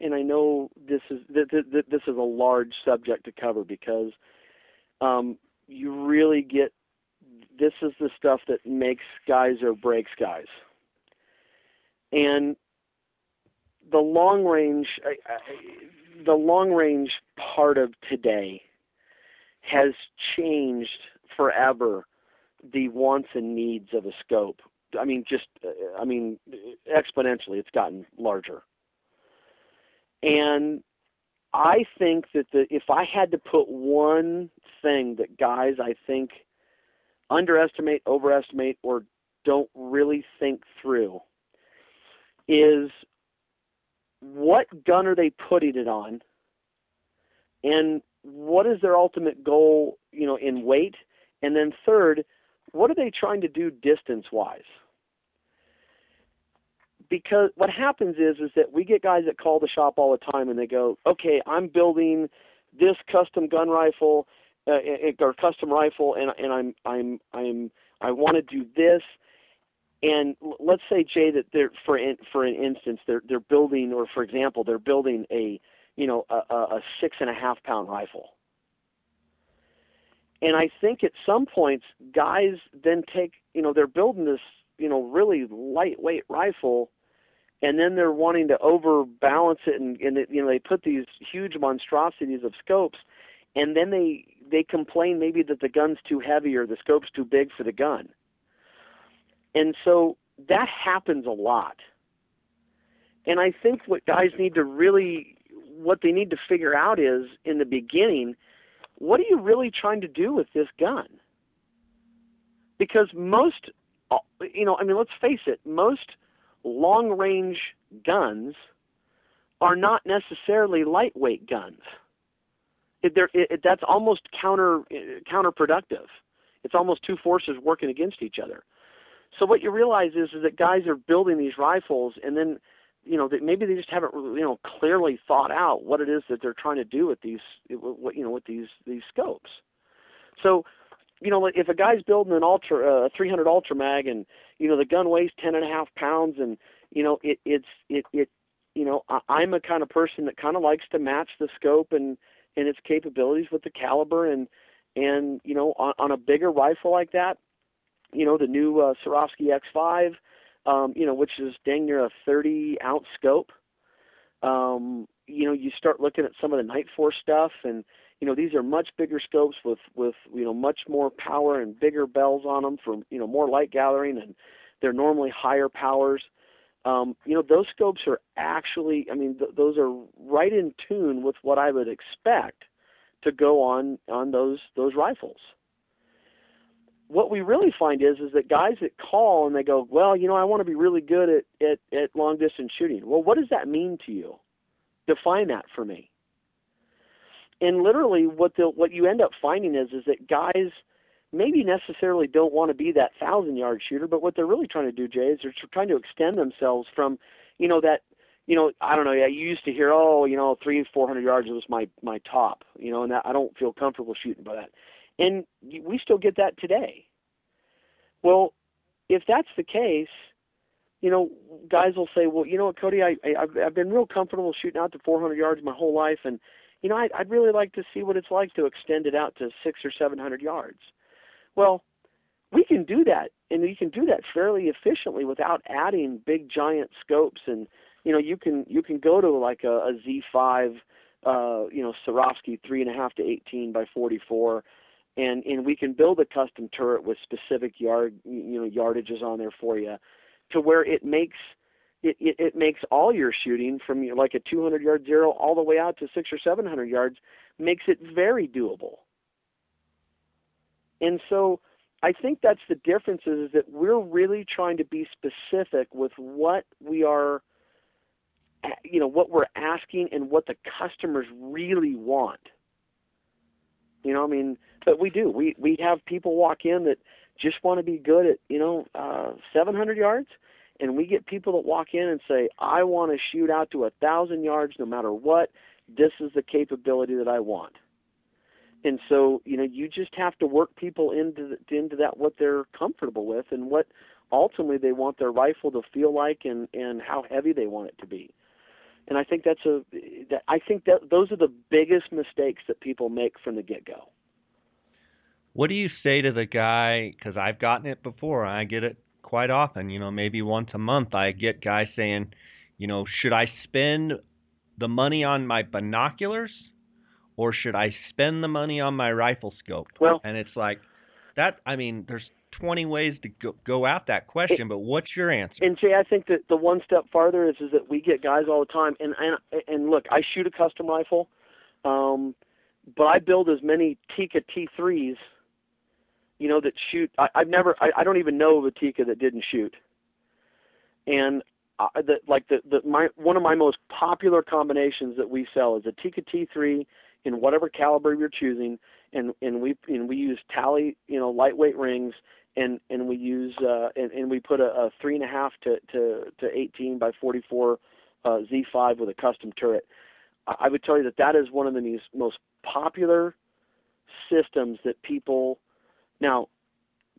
[SPEAKER 2] and I know this is this is a large subject to cover because um, you really get this is the stuff that makes guys or breaks guys. And the long range, the long range part of today has changed forever the wants and needs of a scope. I mean, just, uh, I mean, exponentially, it's gotten larger. And I think that the, if I had to put one thing that guys, I think, underestimate, overestimate, or don't really think through is what gun are they putting it on? And what is their ultimate goal you know in weight? And then third what are they trying to do distance wise because what happens is is that we get guys that call the shop all the time and they go okay i'm building this custom gun rifle uh, or custom rifle, and and I'm I'm I'm I want to do this. And let's say Jay that they're for in, for an instance they're they're building or for example they're building a you know a, a six and a half pound rifle. And I think at some points guys then take you know they're building this you know really lightweight rifle and then they're wanting to overbalance it and, and it, you know they put these huge monstrosities of scopes and then they they complain maybe that the gun's too heavy or the scope's too big for the gun. And so that happens a lot. And I think what guys need to really what they need to figure out is in the beginning, what are you really trying to do with this gun? Because most you know, I mean, let's face it, most long range guns are not necessarily lightweight guns it, it, that's almost counter counterproductive. It's almost two forces working against each other. So what you realize is, is that guys are building these rifles, and then you know that maybe they just haven't you know clearly thought out what it is that they're trying to do with these what you know with these these scopes. So you know if a guy's building an ultra uh, 300 ultra mag and you know the gun weighs ten and a half pounds and you know it it's it it you know I, I'm a kind of person that kind of likes to match the scope and and its capabilities with the caliber and and you know on, on a bigger rifle like that, you know the new uh, Swarovski X5, um, you know which is dang near a 30 ounce scope. Um, you know, you start looking at some of the night Nightforce stuff, and you know these are much bigger scopes with with you know much more power and bigger bells on them for you know more light gathering, and they're normally higher powers. Um, you know, those scopes are actually, I mean, th- those are right in tune with what I would expect to go on on those those rifles. What we really find is is that guys that call and they go, well, you know, I want to be really good at at, at long distance shooting. Well, what does that mean to you? Define that for me. And literally, what the what you end up finding is is that guys maybe necessarily don't want to be that thousand yard shooter, but what they're really trying to do, Jay, is they're trying to extend themselves from, you know, that, you know, I don't know. Yeah, you used to hear, oh, you know, three, four hundred yards was my my top, you know, and that, I don't feel comfortable shooting by that, and we still get that today. Well, if that's the case, you know, guys will say, well, you know what, Cody, I, I I've, been real comfortable shooting out to 400 yards my whole life, and you know, I'd, I'd really like to see what it's like to extend it out to six or 700 yards. Well, we can do that, and we can do that fairly efficiently without adding big giant scopes. And you know, you can you can go to like a, a Z5, uh, you know, Swarovski three and a half to 18 by 44, and and we can build a custom turret with specific yard you know yardages on there for you, to where it makes it, it, it makes all your shooting from you know, like a 200 yard zero all the way out to six or 700 yards makes it very doable. And so I think that's the difference is, is that we're really trying to be specific with what we are you know what we're asking and what the customers really want. You know, I mean, but we do. We we have people walk in that just want to be good at you know uh, 700 yards, and we get people that walk in and say, I want to shoot out to a thousand yards no matter what. This is the capability that I want. And so you know you just have to work people into the, into that what they're comfortable with and what ultimately they want their rifle to feel like and and how heavy they want it to be. And i think that's a that i think that those are the biggest mistakes that people make from the get go
[SPEAKER 3] what do you say to the guy because i've gotten it before i get it quite often you know maybe once a month i get guys saying you know should i spend the money on my binoculars or should I spend the money on my rifle scope?
[SPEAKER 2] Well,
[SPEAKER 3] and it's like that. I mean, there's 20 ways to go, go at that question, it, but what's your answer?
[SPEAKER 2] And Jay, I think that the one step farther is is that we get guys all the time, and and and look, I shoot a custom rifle, um, but I build as many Tikka T3s, you know, that shoot. I, I've never, I, I don't even know of a Tikka that didn't shoot, and uh, the, like the, the my one of my most popular combinations that we sell is a Tikka T3 in whatever caliber you're choosing, and and we and we use Talley you know lightweight rings, and and we use uh, and and we put a, a three and a half to to to 18 by 44 uh, Z5 with a custom turret. I, I would tell you that that is one of the most popular systems that people. Now,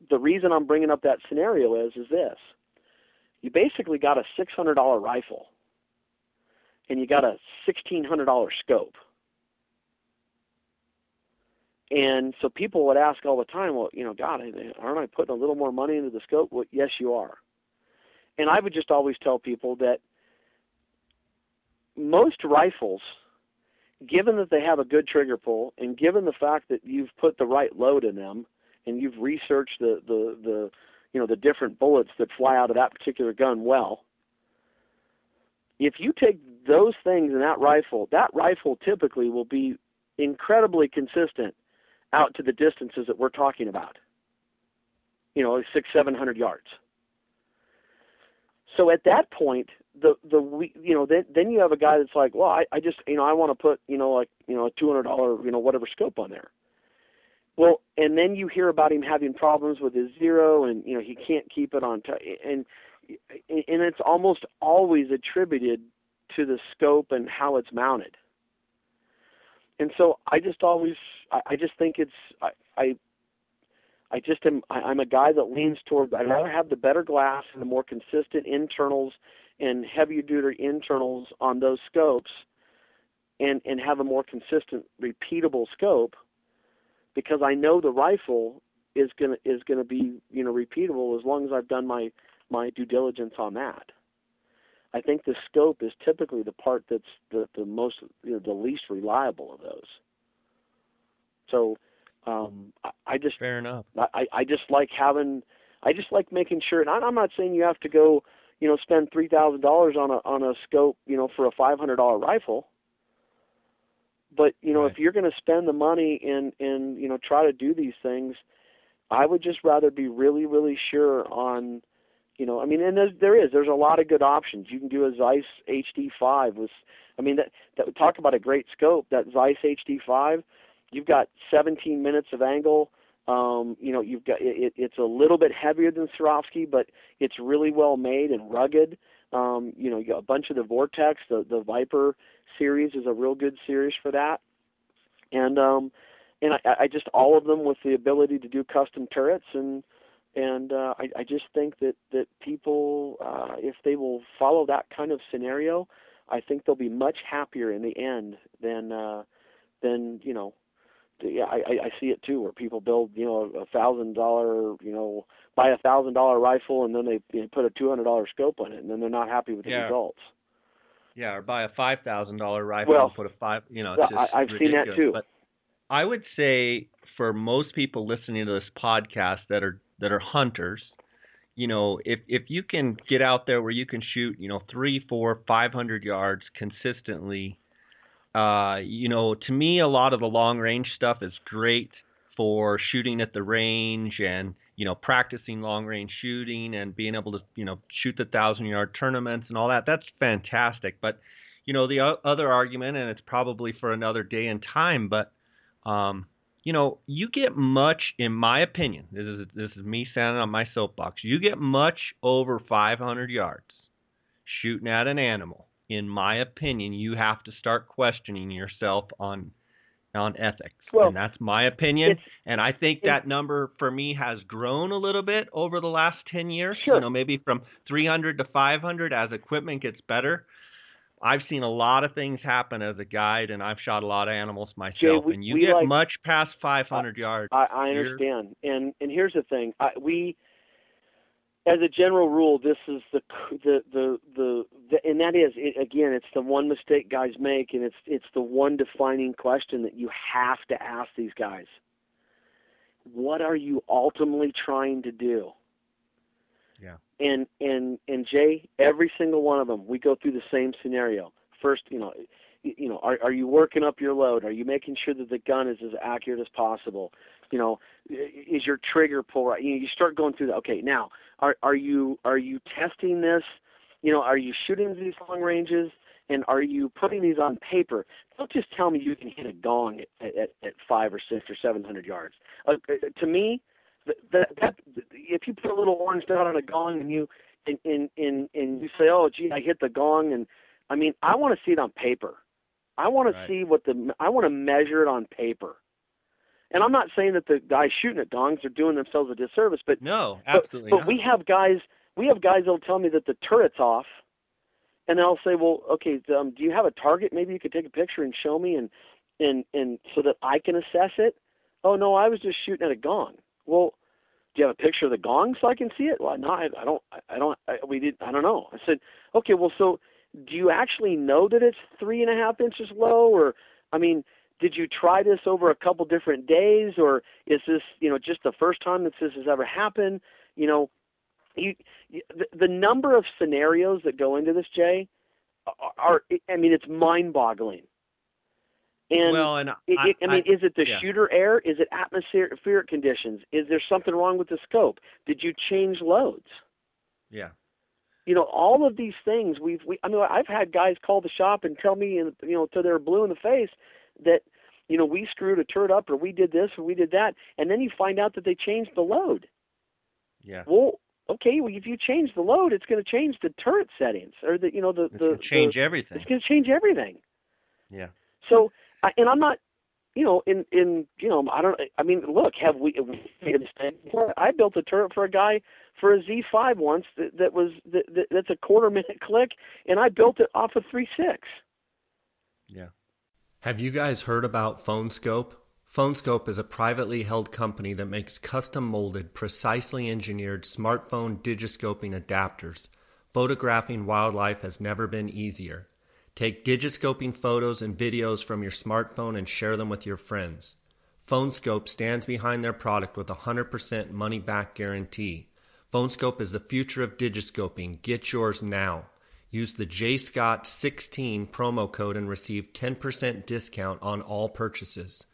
[SPEAKER 2] the reason I'm bringing up that scenario is is this: you basically got a $600 rifle, and you got a $1,600 scope and so people would ask all the time, well, you know, God, aren't I putting a little more money into the scope? Well, yes, you are. And I would just always tell people that most rifles, given that they have a good trigger pull, and given the fact that you've put the right load in them, and you've researched the the the you know the different bullets that fly out of that particular gun well, if you take those things in that rifle, that rifle typically will be incredibly consistent out to the distances that we're talking about. You know, six, seven hundred yards. So at that point, the the you know then then you have a guy that's like, well, I, I just you know I want to put you know like you know a two hundred dollar you know whatever scope on there. Well, and then you hear about him having problems with his zero, and you know he can't keep it on, t- and and it's almost always attributed to the scope and how it's mounted. And so I just always I, I just think it's I, I I just am I, I'm a guy that leans toward I'd rather have the better glass and the more consistent internals and heavier duty internals on those scopes and and have a more consistent repeatable scope because I know the rifle is gonna is gonna be you know repeatable as long as I've done my my due diligence on that. I think the scope is typically the part that's the the most you know the least reliable of those. So um, I, I just
[SPEAKER 3] fair enough.
[SPEAKER 2] I I just like having I just like making sure. And I'm not saying you have to go you know spend three thousand dollars on a on a scope you know for a five hundred dollar rifle. But you know
[SPEAKER 3] right.
[SPEAKER 2] if you're going to spend the money and and you know try to do these things, I would just rather be really really sure on you know, I mean, and there's, there is, there's a lot of good options. You can do a Zeiss HD5 with, I mean, that, that talk about a great scope. That Zeiss HD5, you've got 17 minutes of angle. Um, you know, you've got it, it's a little bit heavier than Swarovski, but it's really well made and rugged. Um, you know, you got a bunch of the Vortex, the the Viper series is a real good series for that. And um, and I, I just all of them with the ability to do custom turrets and and uh, I, I just think that that people, uh, if they will follow that kind of scenario, I think they'll be much happier in the end than uh, than you know. Yeah, I, I see it too, where people build you know a thousand dollar you know buy a thousand dollar rifle and then they you know, put a two hundred dollar scope on it and then they're not happy with the
[SPEAKER 3] yeah.
[SPEAKER 2] results.
[SPEAKER 3] Yeah, or buy a five thousand dollar rifle
[SPEAKER 2] well,
[SPEAKER 3] and put a five. You know,
[SPEAKER 2] it's I, I've
[SPEAKER 3] ridiculous.
[SPEAKER 2] seen that too.
[SPEAKER 3] But I would say for most people listening to this podcast that are that are hunters, you know, if if you can get out there where you can shoot, you know, three, four, five hundred yards consistently, uh, you know, to me, a lot of the long range stuff is great for shooting at the range and you know practicing long range shooting and being able to you know shoot the thousand yard tournaments and all that. That's fantastic. But you know, the other argument, and it's probably for another day and time, but um, you know, you get much, in my opinion, this is this is me standing on my soapbox. You get much over 500 yards shooting at an animal. In my opinion, you have to start questioning yourself on on ethics,
[SPEAKER 2] well,
[SPEAKER 3] and that's my opinion. And I think
[SPEAKER 2] that
[SPEAKER 3] number for me has grown a little bit over the last 10 years.
[SPEAKER 2] Sure.
[SPEAKER 3] You know, maybe from 300 to 500 as equipment gets better. I've seen a lot of things happen as a guide, and I've shot a lot of animals myself.
[SPEAKER 2] Jay, we,
[SPEAKER 3] and you get
[SPEAKER 2] like,
[SPEAKER 3] much past 500 yards.
[SPEAKER 2] I, I understand, and and here's the thing: I, we, as a general rule, this is the the the the, the and that is it, again, it's the one mistake guys make, and it's it's the one defining question that you have to ask these guys. What are you ultimately trying to do?
[SPEAKER 3] Yeah.
[SPEAKER 2] And and and Jay, every single one of them, we go through the same scenario. First, you know, you know, are are you working up your load? Are you making sure that the gun is as accurate as possible? You know, is your trigger pull right? You know, you start going through that. Okay, now are are you are you testing this? You know, are you shooting these long ranges? And are you putting these on paper? Don't just tell me you can hit a gong at, at, at five or six or seven hundred yards. Uh, to me, that, that if you put a little orange dot on a gong and you and and and, and you say, oh gee, I hit the gong, and I mean, I want to see it on paper. I want
[SPEAKER 3] right.
[SPEAKER 2] to see what the I want to measure it on paper. And I'm not saying that the guys shooting at gongs are doing themselves a disservice, but
[SPEAKER 3] no, absolutely.
[SPEAKER 2] But,
[SPEAKER 3] not.
[SPEAKER 2] but we have guys we have guys that'll tell me that the turret's off, and I'll say, well, okay, um, do you have a target? Maybe you could take a picture and show me, and and and so that I can assess it. Oh no, I was just shooting at a gong. Well, do you have a picture of the gong so I can see it? Well, no, I, I don't. I don't. I, we did. I don't know. I said, okay, well, so do you actually know that it's three and a half inches low, or I mean, did you try this over a couple different days, or is this, you know, just the first time that this has ever happened? You know, you, the, the number of scenarios that go into this, Jay, are, are I mean, it's mind-boggling. And
[SPEAKER 3] well, and
[SPEAKER 2] it, it, I,
[SPEAKER 3] I,
[SPEAKER 2] mean, is it the
[SPEAKER 3] yeah.
[SPEAKER 2] shooter error? Is it atmospheric conditions? Is there something wrong with the scope? Did you change loads?
[SPEAKER 3] Yeah.
[SPEAKER 2] You know, all of these things we've we I mean I've had guys call the shop and tell me you know till they're blue in the face that you know we screwed a turret up or we did this or we did that and then you find out that they changed the load.
[SPEAKER 3] Yeah.
[SPEAKER 2] Well, okay, well if you change the load, it's going to change the turret settings or the you know the
[SPEAKER 3] it's
[SPEAKER 2] the
[SPEAKER 3] change
[SPEAKER 2] the,
[SPEAKER 3] everything.
[SPEAKER 2] It's going to change everything.
[SPEAKER 3] Yeah.
[SPEAKER 2] So I, and I'm not, you know, in in you know, I don't. I mean, look, have we, have we made a mistake? I built a turret for a guy for a Z5 once that, that was that, that, that's a quarter minute click, and I built it off of three six.
[SPEAKER 3] Yeah.
[SPEAKER 1] Have you guys heard about Phone Skope? PhoneScope is a privately held company that makes custom molded, precisely engineered smartphone digiscoping adapters. Photographing wildlife has never been easier. Take digiscoping photos and videos from your smartphone and share them with your friends. Phone Skope stands behind their product with a 100% money back guarantee. Phone Skope is the future of digiscoping. Get yours now. Use the JScott16 promo code and receive 10% discount on all purchases.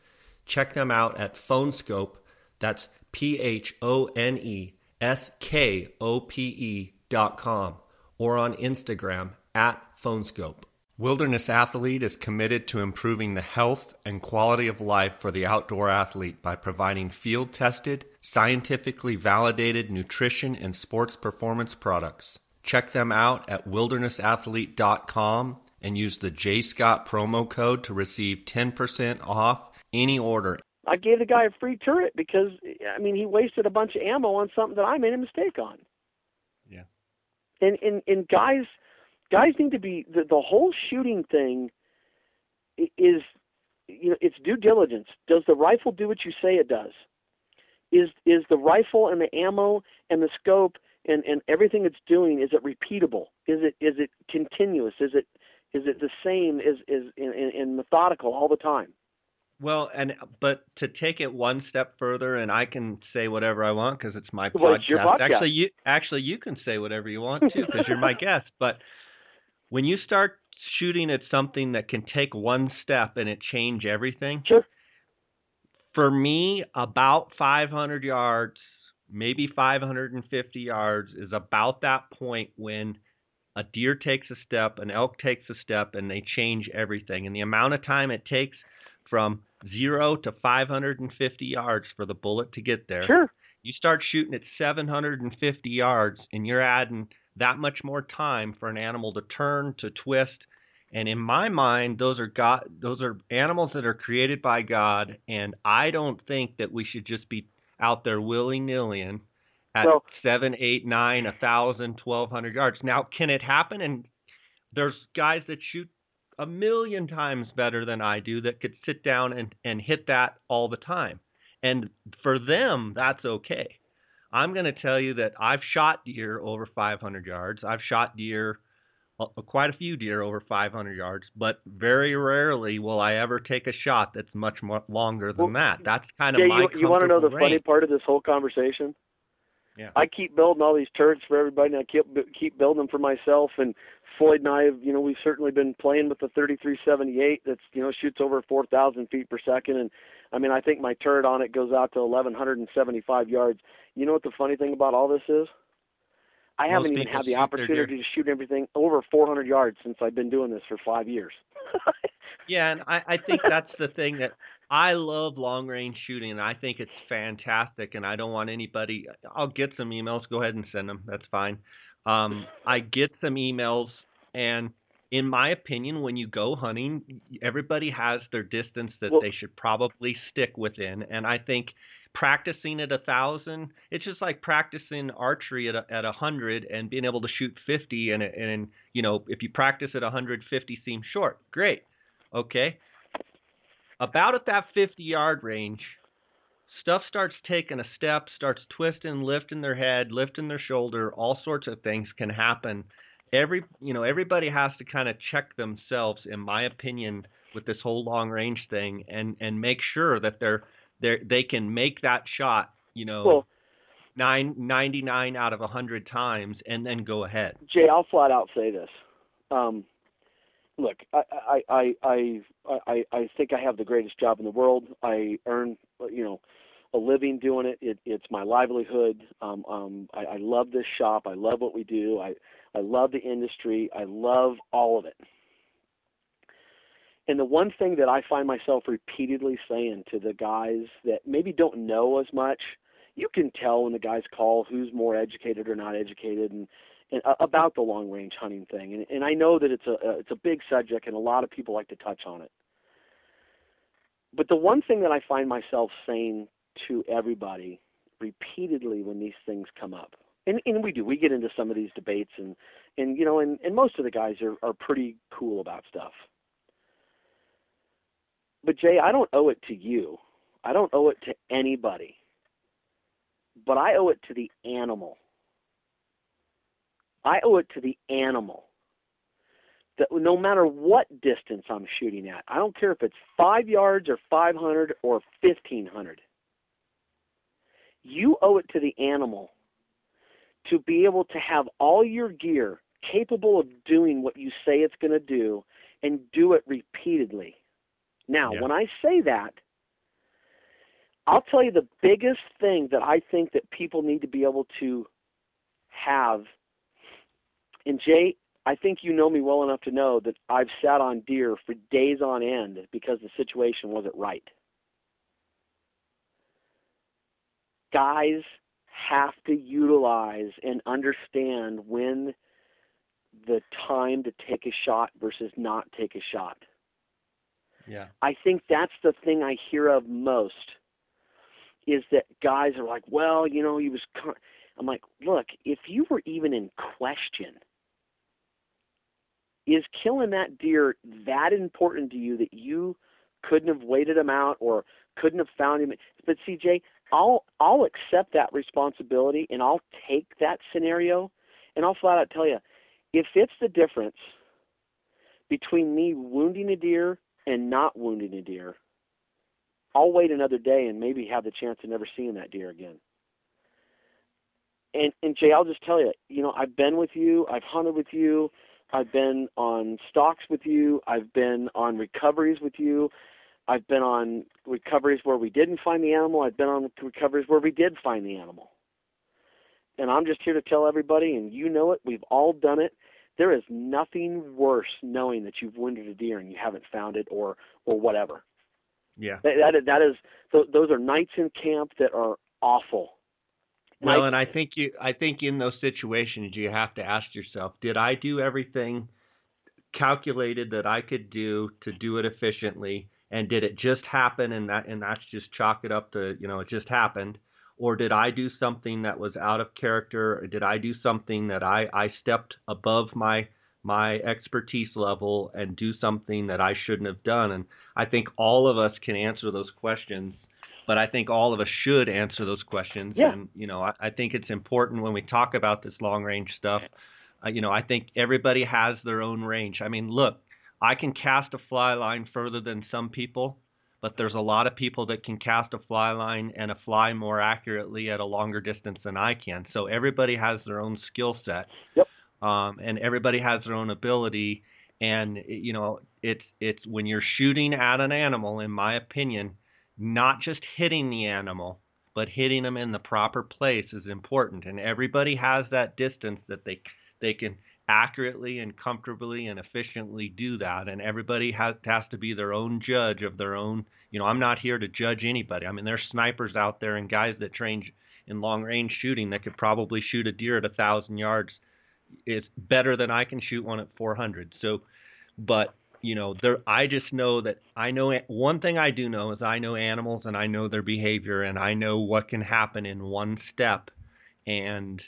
[SPEAKER 1] Check them out at Phone Skope. That's P H O N E S K O P E dot com or on Instagram at Phone Skope. Wilderness Athlete is committed to improving the health and quality of life for the outdoor athlete by providing field tested, scientifically validated nutrition and sports performance products. Check them out at wildernessathlete.com and use the J Scott promo code to receive 10% off any order.
[SPEAKER 2] I gave the guy a free turret because I mean he wasted a bunch of ammo on something that I made a mistake on.
[SPEAKER 3] Yeah.
[SPEAKER 2] And and and guys guys need to be the, the whole shooting thing is you know it's due diligence. Does the rifle do what you say it does? Is is the rifle and the ammo and the scope and and everything it's doing is it repeatable? Is it is it continuous? Is it is it the same is in, in, in methodical all the time?
[SPEAKER 3] Well, and but to take it one step further, and I can say whatever I want because it's my
[SPEAKER 2] Well,
[SPEAKER 3] podcast.
[SPEAKER 2] it's podcast.
[SPEAKER 3] Actually, you actually you can say whatever you want to because you're my guest. But when you start shooting at something that can take one step and it change everything,
[SPEAKER 2] Sure.
[SPEAKER 3] for me, about 500 yards, maybe 550 yards is about that point when a deer takes a step, an elk takes a step, and they change everything. And the amount of time it takes from zero to 550 yards for the bullet to get there.
[SPEAKER 2] Sure.
[SPEAKER 3] You start shooting at 750 yards, and you're adding that much more time for an animal to turn, to twist. And in my mind, those are God, those are animals that are created by God, and I don't think that we should just be out there willy nilly at
[SPEAKER 2] Well-
[SPEAKER 3] seven, eight, nine, a thousand, twelve hundred yards. Now, can it happen? And there's guys that shoot a million times better than I do that could sit down and, and hit that all the time. And for them, that's okay. I'm going to tell you that I've shot deer over 500 yards. I've shot deer, quite a few deer over 500 yards, but very rarely will I ever take a shot that's much more longer than
[SPEAKER 2] Well,
[SPEAKER 3] that. That's kind of
[SPEAKER 2] Yeah,
[SPEAKER 3] my
[SPEAKER 2] you, you want to know the
[SPEAKER 3] comfortable
[SPEAKER 2] funny part of this whole conversation?
[SPEAKER 3] Yeah.
[SPEAKER 2] I keep building all these turrets for everybody, and I keep keep building them for myself. And Floyd and I, have, you know, we've certainly been playing with the 3378 that's you know shoots over 4,000 feet per second. And I mean, I think my turret on it goes out to 1,175 yards. You know what the funny thing about all this is? I
[SPEAKER 3] Most
[SPEAKER 2] haven't even had the opportunity to shoot everything over 400 yards since I've been doing this for five years.
[SPEAKER 3] Yeah, and I, I think that's the thing that I love long range shooting, and I think it's fantastic. And I don't want anybody. I'll get some emails. Go ahead and send them. That's fine. Um, I get some emails, and in my opinion, when you go hunting, everybody has their distance that
[SPEAKER 2] Well-
[SPEAKER 3] they should probably stick within. And I think practicing at a thousand, it's just like practicing archery at a, at a hundred and being able to shoot fifty. And and you know, if you practice at a hundred, fifty seems short. Great. Okay. About at that 50 yard range, stuff starts taking a step, starts twisting, lifting their head, lifting their shoulder, all sorts of things can happen. Every, you know, everybody has to kind of check themselves in my opinion with this whole long range thing and and make sure that they're they they can make that shot, you know,
[SPEAKER 2] Well,
[SPEAKER 3] nine ninety nine out of a 100 times and then go ahead.
[SPEAKER 2] Jay, I'll flat out say this. Um, look, I, I, I, I, I, I think I have the greatest job in the world. I earn, you know, a living doing it. it it's my livelihood. Um, um, I, I love this shop. I love what we do. I, I love the industry. I love all of it. And the one thing that I find myself repeatedly saying to the guys that maybe don't know as much, you can tell when the guys call who's more educated or not educated, and and, uh, about the long range hunting thing. And, and I know that it's a uh, it's a big subject, and a lot of people like to touch on it. But the one thing that I find myself saying to everybody repeatedly when these things come up, and, and we do, we get into some of these debates, and and you know, and, and most of the guys are are pretty cool about stuff. But Jay, I don't owe it to you. I don't owe it to anybody. But I owe it to the animal I owe it to the animal that no matter what distance I'm shooting at, I don't care if it's five yards or 500 or 1500, you owe it to the animal to be able to have all your gear capable of doing what you say it's going to do and do it repeatedly. Now,
[SPEAKER 3] Yeah.
[SPEAKER 2] when I say that, I'll tell you the biggest thing that I think that people need to be able to have. And Jay, I think you know me well enough to know that I've sat on deer for days on end because the situation wasn't right. Guys have to utilize and understand when the time to take a shot versus not take a shot.
[SPEAKER 3] Yeah.
[SPEAKER 2] I think that's the thing I hear of most is that guys are like, well, you know, he was. I'm like, look, if you were even in question, is killing that deer that important to you that you couldn't have waited him out or couldn't have found him? But CJ, I'll I'll accept that responsibility and I'll take that scenario, and I'll flat out tell you, if it's the difference between me wounding a deer and not wounding a deer, I'll wait another day and maybe have the chance of never seeing that deer again. And and Jay, I'll just tell you, you know, I've been with you, I've hunted with you, I've been on stalks with you, I've been on recoveries with you, I've been on recoveries where we didn't find the animal, I've been on recoveries where we did find the animal. And I'm just here to tell everybody, and you know it, we've all done it. There is nothing worse knowing that you've wounded a deer and you haven't found it or or whatever.
[SPEAKER 3] Yeah.
[SPEAKER 2] That that, that is th- those are nights in camp that are awful.
[SPEAKER 3] Well,
[SPEAKER 2] Nights-
[SPEAKER 3] and I think you I think in those situations you have to ask yourself, did I do everything calculated that I could do to do it efficiently and did it just happen and that and that's just chalk it up to, you know, it just happened or did I do something that was out of character or did I do something that I I stepped above my my expertise level and do something that I shouldn't have done and I think all of us can answer those questions but I think all of us should answer those questions.
[SPEAKER 2] Yeah.
[SPEAKER 3] And you know, I, I think it's important when we talk about this long range stuff. Uh, you know, I think everybody has their own range. I mean, look, I can cast a fly line further than some people, but there's a lot of people that can cast a fly line and a fly more accurately at a longer distance than I can. So everybody has their own skill set.
[SPEAKER 2] Yep.
[SPEAKER 3] Um, and everybody has their own ability. And you know, it's it's when you're shooting at an animal, in my opinion, not just hitting the animal, but hitting them in the proper place is important. And everybody has that distance that they they can accurately and comfortably and efficiently do that. And everybody has has to be their own judge of their own. You know, I'm not here to judge anybody. I mean, there's snipers out there and guys that train in long range shooting that could probably shoot a deer at a thousand yards. It's better than I can shoot one at 400. So, but you know, there. I just know that I know one thing I do know is I know animals and I know their behavior and I know what can happen in one step, and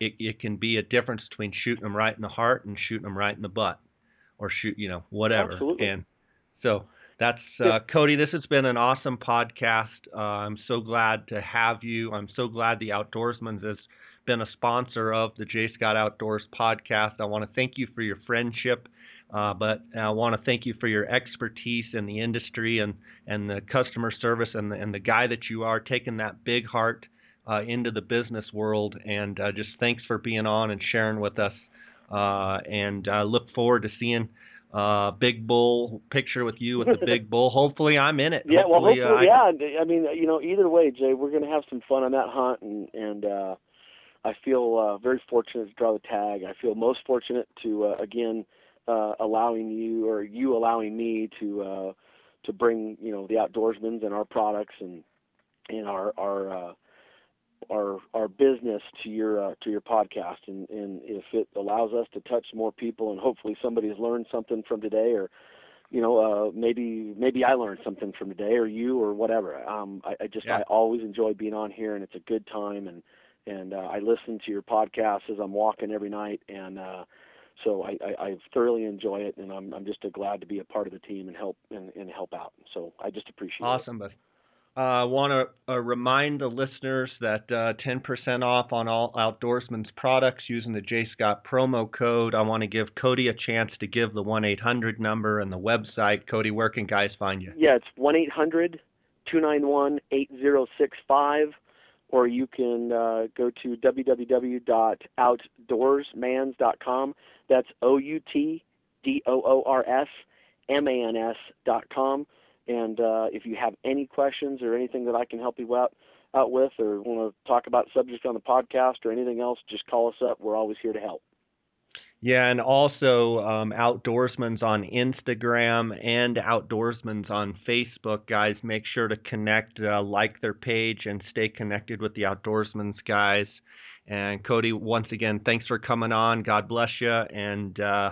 [SPEAKER 3] it it can be a difference between shooting them right in the heart and shooting them right in the butt, or shoot you know whatever.
[SPEAKER 2] Absolutely.
[SPEAKER 3] And so that's
[SPEAKER 2] Yeah.
[SPEAKER 3] uh, Cody. This has been an awesome podcast. Uh, I'm so glad to have you. I'm so glad the Outdoorsman's has been a sponsor of the J Scott Outdoors podcast. I want to thank you for your friendship. Uh, but I want to thank you for your expertise in the industry and, and the customer service and the, and the guy that you are taking that big heart uh, into the business world. And uh, just thanks for being on and sharing with us. Uh, and I look forward to seeing uh, Big Bull picture with you with the Big Bull. Hopefully, I'm in it.
[SPEAKER 2] Yeah, well,
[SPEAKER 3] hopefully,
[SPEAKER 2] hopefully,
[SPEAKER 3] uh,
[SPEAKER 2] yeah. I mean, you know, either way, Jay, we're going to have some fun on that hunt, and and uh, I feel uh, very fortunate to draw the tag. I feel most fortunate to uh, again uh, allowing you or you allowing me to uh, to bring you know the Outdoorsman's and our products and and our our uh, our our business to your uh, to your podcast. And and if it allows us to touch more people and hopefully somebody's learned something from today or you know uh maybe maybe I learned something from today or you or whatever um I, I just
[SPEAKER 3] Yeah.
[SPEAKER 2] I always enjoy being on here and it's a good time. And and uh, I listen to your podcast as I'm walking every night and uh so I, I, I thoroughly enjoy it and I'm I'm just glad to be a part of the team and help and, and help out. So I just appreciate it.
[SPEAKER 3] Awesome, but I uh, want to uh, remind the listeners that uh, 10% off on all Outdoorsman's products using the J Scott promo code. I want to give Cody a chance to give the 1 800 number and the website. Cody, where can guys find you?
[SPEAKER 2] Yeah, it's 1 800 291 8065, or you can uh, go to www.outdoorsmans.com. That's O U T D O O R S M A N S.com. And uh, if you have any questions or anything that I can help you out out with, or want to talk about subjects on the podcast or anything else, just call us up. We're always here to help.
[SPEAKER 3] Yeah, and also um, Outdoorsman's on Instagram and Outdoorsman's on Facebook. Guys, make sure to connect, uh, like their page, and stay connected with the Outdoorsman's guys. And Cody, once again, thanks for coming on. God bless you, and uh,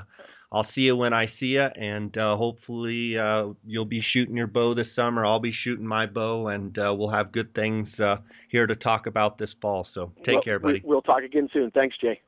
[SPEAKER 3] I'll see you when I see you, and uh, hopefully uh, you'll be shooting your bow this summer. I'll be shooting my bow, and uh, we'll have good things uh, here to talk about this fall. So take
[SPEAKER 2] well,
[SPEAKER 3] care, buddy.
[SPEAKER 2] We'll talk again soon. Thanks, Jay.